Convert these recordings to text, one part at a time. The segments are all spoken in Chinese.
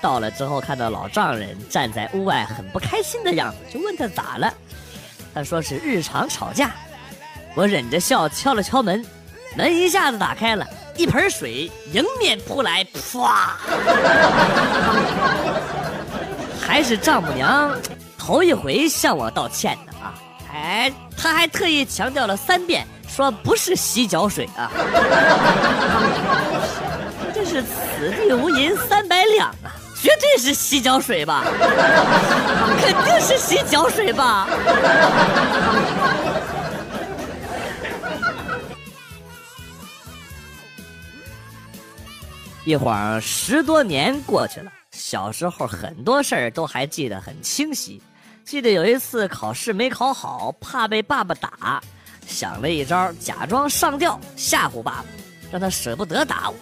到了之后看到老丈人站在屋外很不开心的样子，就问他咋了，他说是日常吵架。我忍着笑敲了敲门，门一下子打开了，一盆水迎面扑来，啪！还是丈母娘头一回向我道歉呢啊！哎，他还特意强调了三遍，说不是洗脚水啊。这是此地无银三百两啊，绝对是洗脚水吧？肯定是洗脚水吧？一晃十多年过去了，小时候很多事儿都还记得很清晰。记得有一次考试没考好，怕被爸爸打，想了一招，假装上吊吓唬爸爸，让他舍不得打我。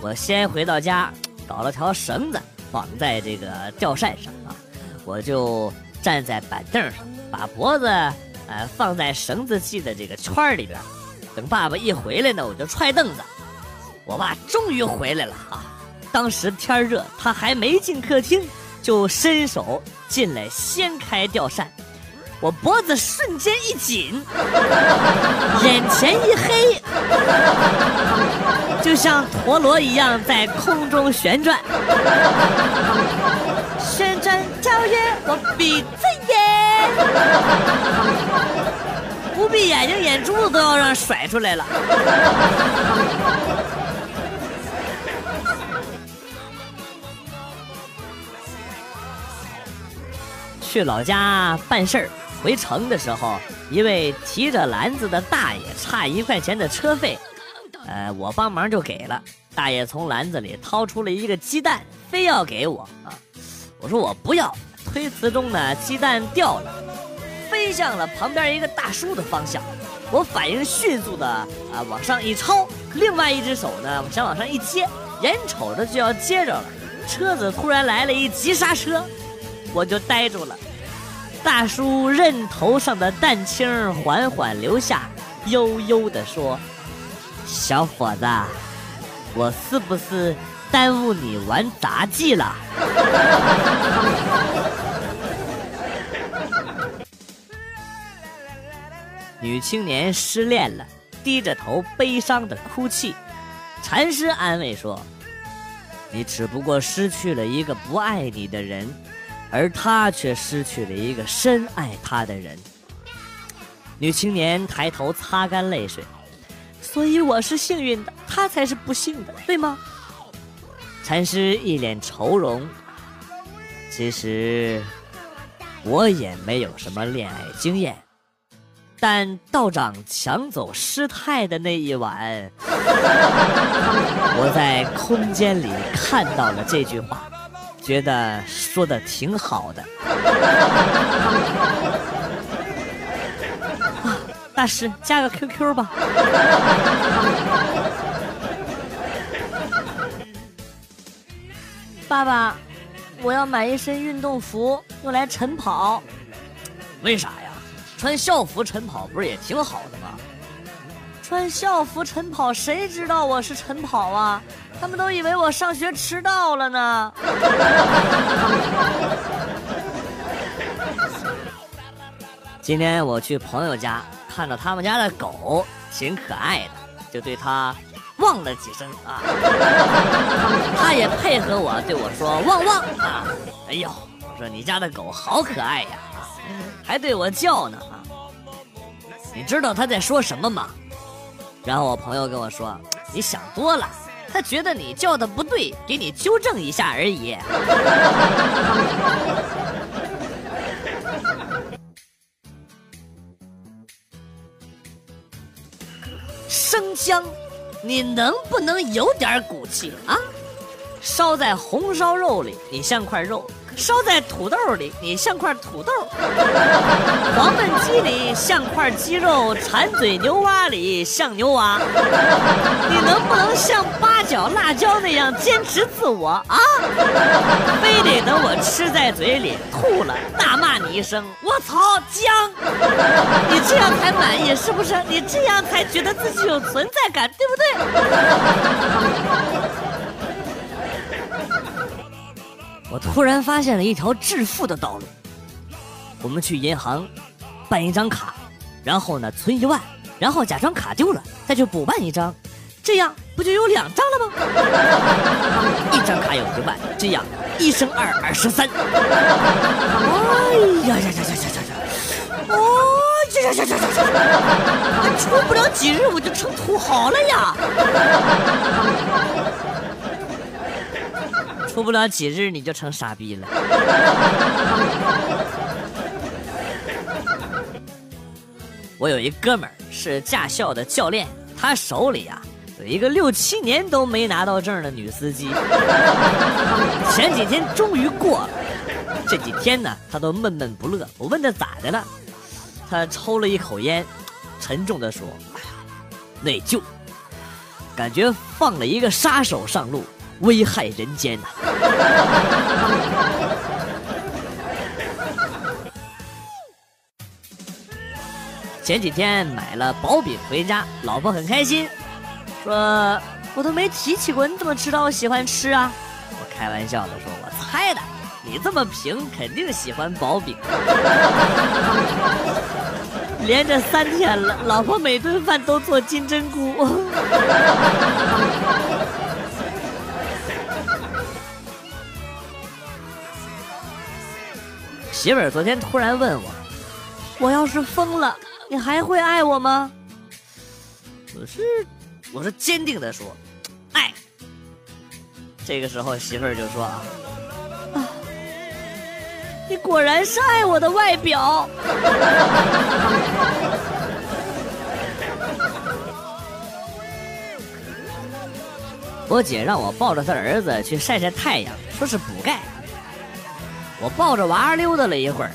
我先回到家，搞了条绳子绑在这个吊扇上啊，我就站在板凳上，把脖子呃放在绳子系的这个圈里边。等爸爸一回来呢，我就踹凳子。我爸终于回来了啊！当时天热，他还没进客厅，就伸手进来掀开吊扇，我脖子瞬间一紧，眼前一黑，就像陀螺一样在空中旋转。旋转跳跃，我闭着眼，不闭眼睛，眼珠子都要让甩出来了。去老家办事儿，回城的时候，一位提着篮子的大爷差一块钱的车费，呃，我帮忙就给了。大爷从篮子里掏出了一个鸡蛋，非要给我啊！我说我不要。推辞中呢，鸡蛋掉了，飞向了旁边一个大叔的方向。我反应迅速的啊，往上一抄，另外一只手呢想往上一接，眼瞅着就要接着了，车子突然来了一急刹车。我就呆住了，大叔刃头上的蛋清缓缓流下，悠悠地说：“小伙子，我是不是耽误你玩杂技了？” 女青年失恋了，低着头悲伤的哭泣。禅师安慰说：“你只不过失去了一个不爱你的人。”而他却失去了一个深爱他的人。女青年抬头擦干泪水，所以我是幸运的，他才是不幸的，对吗？禅师一脸愁容。其实我也没有什么恋爱经验，但道长抢走师太的那一晚，我在空间里看到了这句话。觉得说的挺好的，大师加个 QQ 吧。爸爸，我要买一身运动服，用来晨跑。为啥呀？穿校服晨跑不是也挺好的吗？穿校服晨跑，谁知道我是晨跑啊？他们都以为我上学迟到了呢。今天我去朋友家，看到他们家的狗挺可爱的，就对它汪了几声啊。他也配合我对我说汪汪啊。哎呦，我说你家的狗好可爱呀，还对我叫呢啊。你知道他在说什么吗？然后我朋友跟我说：“你想多了，他觉得你叫的不对，给你纠正一下而已。生姜，你能不能有点骨气啊？烧在红烧肉里，你像块肉；烧在土豆里，你像块土豆；黄焖鸡里像块鸡肉，馋嘴牛蛙里像牛蛙。你能不能像八角辣椒那样坚持自我啊？非得等我吃在嘴里吐了，大骂你一声“我操姜”，你这样才满意是不是？你这样才觉得自己有存在感，对不对？我突然发现了一条致富的道路。我们去银行办一张卡，然后呢存一万，然后假装卡丢了，再去补办一张，这样不就有两张了吗？一张卡有一万，这样一生二，二十三。哎呀呀呀呀呀呀！哦呀呀呀呀呀呀！还出不了几日，我就成土豪了呀！出不了几日，你就成傻逼了。我有一哥们儿是驾校的教练，他手里啊有一个六七年都没拿到证的女司机。前几天终于过了，这几天呢他都闷闷不乐。我问他咋的了，他抽了一口烟，沉重的说：“哎呀，内疚，感觉放了一个杀手上路。”危害人间呐！前几天买了薄饼回家，老婆很开心，说：“我都没提起过，你怎么知道我喜欢吃啊？”我开玩笑的说：“我猜的，你这么平，肯定喜欢薄饼。”连着三天了，老婆每顿饭都做金针菇。媳妇儿昨天突然问我：“我要是疯了，你还会爱我吗？”我是，我是坚定的说：“爱。”这个时候媳妇儿就说：“啊，你果然是爱我的外表。”我姐让我抱着她儿子去晒晒太阳，说是补钙。我抱着娃溜达了一会儿，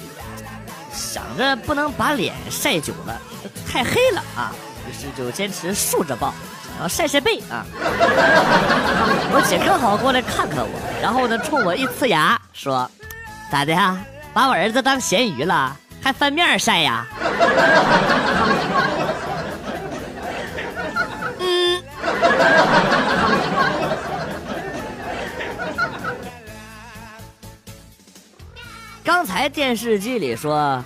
想着不能把脸晒久了，太黑了啊，于是就坚持竖着抱，想要晒晒背啊。我姐刚好过来看看我，然后呢冲我一呲牙说：“咋的呀？把我儿子当咸鱼了？还翻面晒呀？”刚才电视机里说，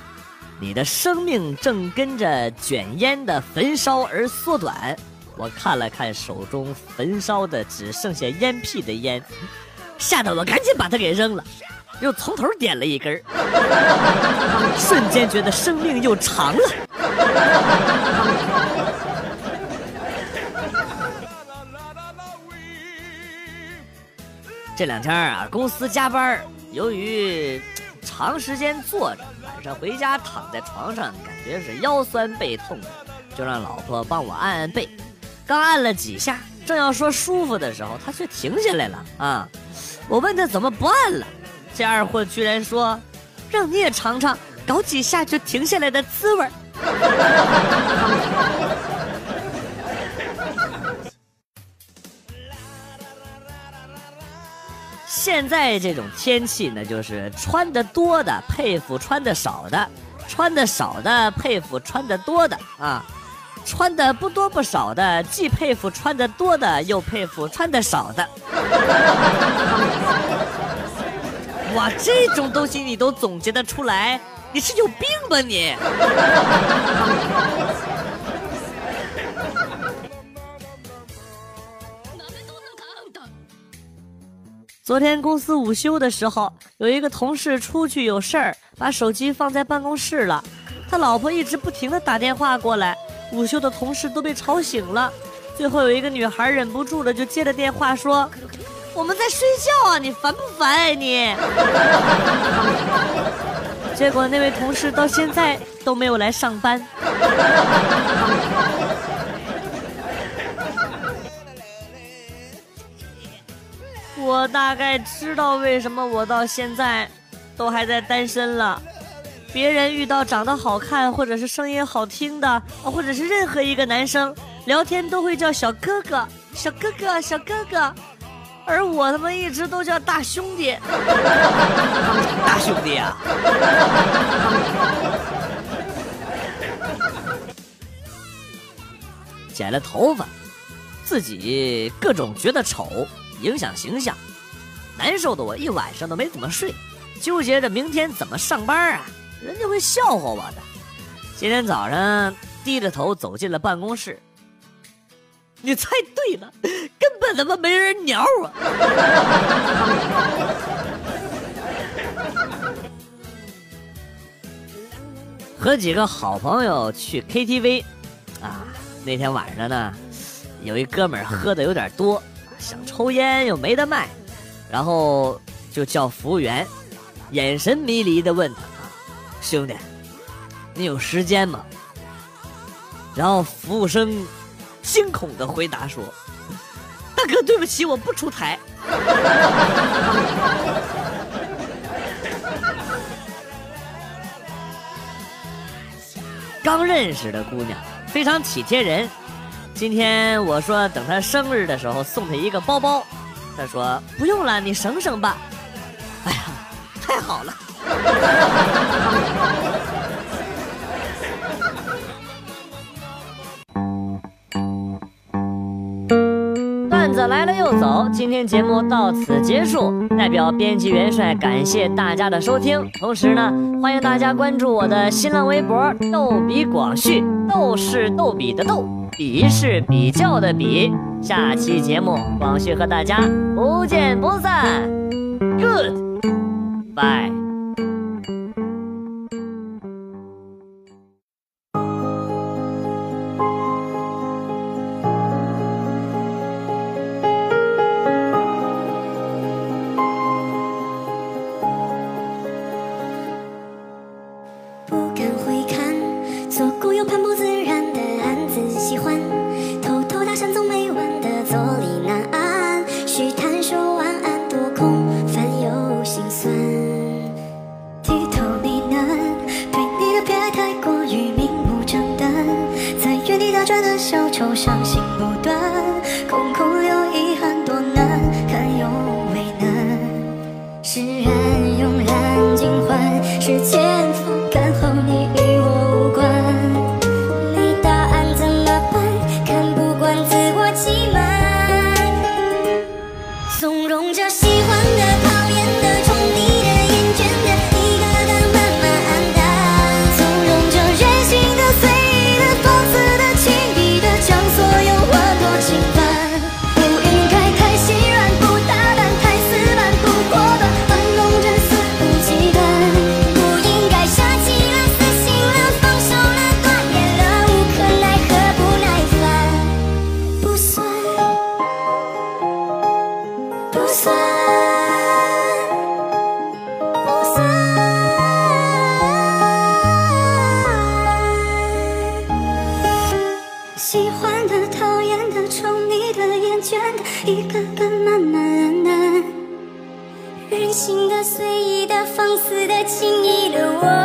你的生命正跟着卷烟的焚烧而缩短。我看了看手中焚烧的只剩下烟屁的烟，吓得我赶紧把它给扔了，又从头点了一根瞬间觉得生命又长了。这两天啊，公司加班，由于。长时间坐着，晚上回家躺在床上，感觉是腰酸背痛的，就让老婆帮我按按背。刚按了几下，正要说舒服的时候，他却停下来了。啊！我问他怎么不按了，这二货居然说：“让你也尝尝搞几下就停下来的滋味。”现在这种天气呢，就是穿的多的佩服穿的少的，穿的少的佩服穿的多的啊，穿的不多不少的既佩服穿的多的，又佩服穿的少的。哇，这种东西你都总结得出来，你是有病吧你？昨天公司午休的时候，有一个同事出去有事儿，把手机放在办公室了。他老婆一直不停的打电话过来，午休的同事都被吵醒了。最后有一个女孩忍不住了，就接了电话说：“我们在睡觉啊，你烦不烦你？”结果那位同事到现在都没有来上班。我大概知道为什么我到现在都还在单身了。别人遇到长得好看或者是声音好听的，或者是任何一个男生聊天都会叫小哥哥、小哥哥、小哥哥，而我他妈一直都叫大兄弟，大兄弟啊！剪了头发，自己各种觉得丑，影响形象，难受的我一晚上都没怎么睡，纠结着明天怎么上班啊。人家会笑话我的。今天早上低着头走进了办公室，你猜对了，根本他妈没人鸟我。和几个好朋友去 KTV，啊，那天晚上呢，有一哥们喝的有点多，想抽烟又没得卖，然后就叫服务员，眼神迷离的问他。兄弟，你有时间吗？然后服务生惊恐的回答说：“大哥，对不起，我不出台。刚认识的姑娘非常体贴人，今天我说等他生日的时候送他一个包包，他说不用了，你省省吧。哎呀，太好了。段子来了又走，今天节目到此结束。代表编辑元帅感谢大家的收听，同时呢，欢迎大家关注我的新浪微博“逗比广旭”，逗是逗比的逗，比是比较的比。下期节目，广旭和大家不见不散。Good，bye。伤心不断空空留心的随意的放肆的轻易的我。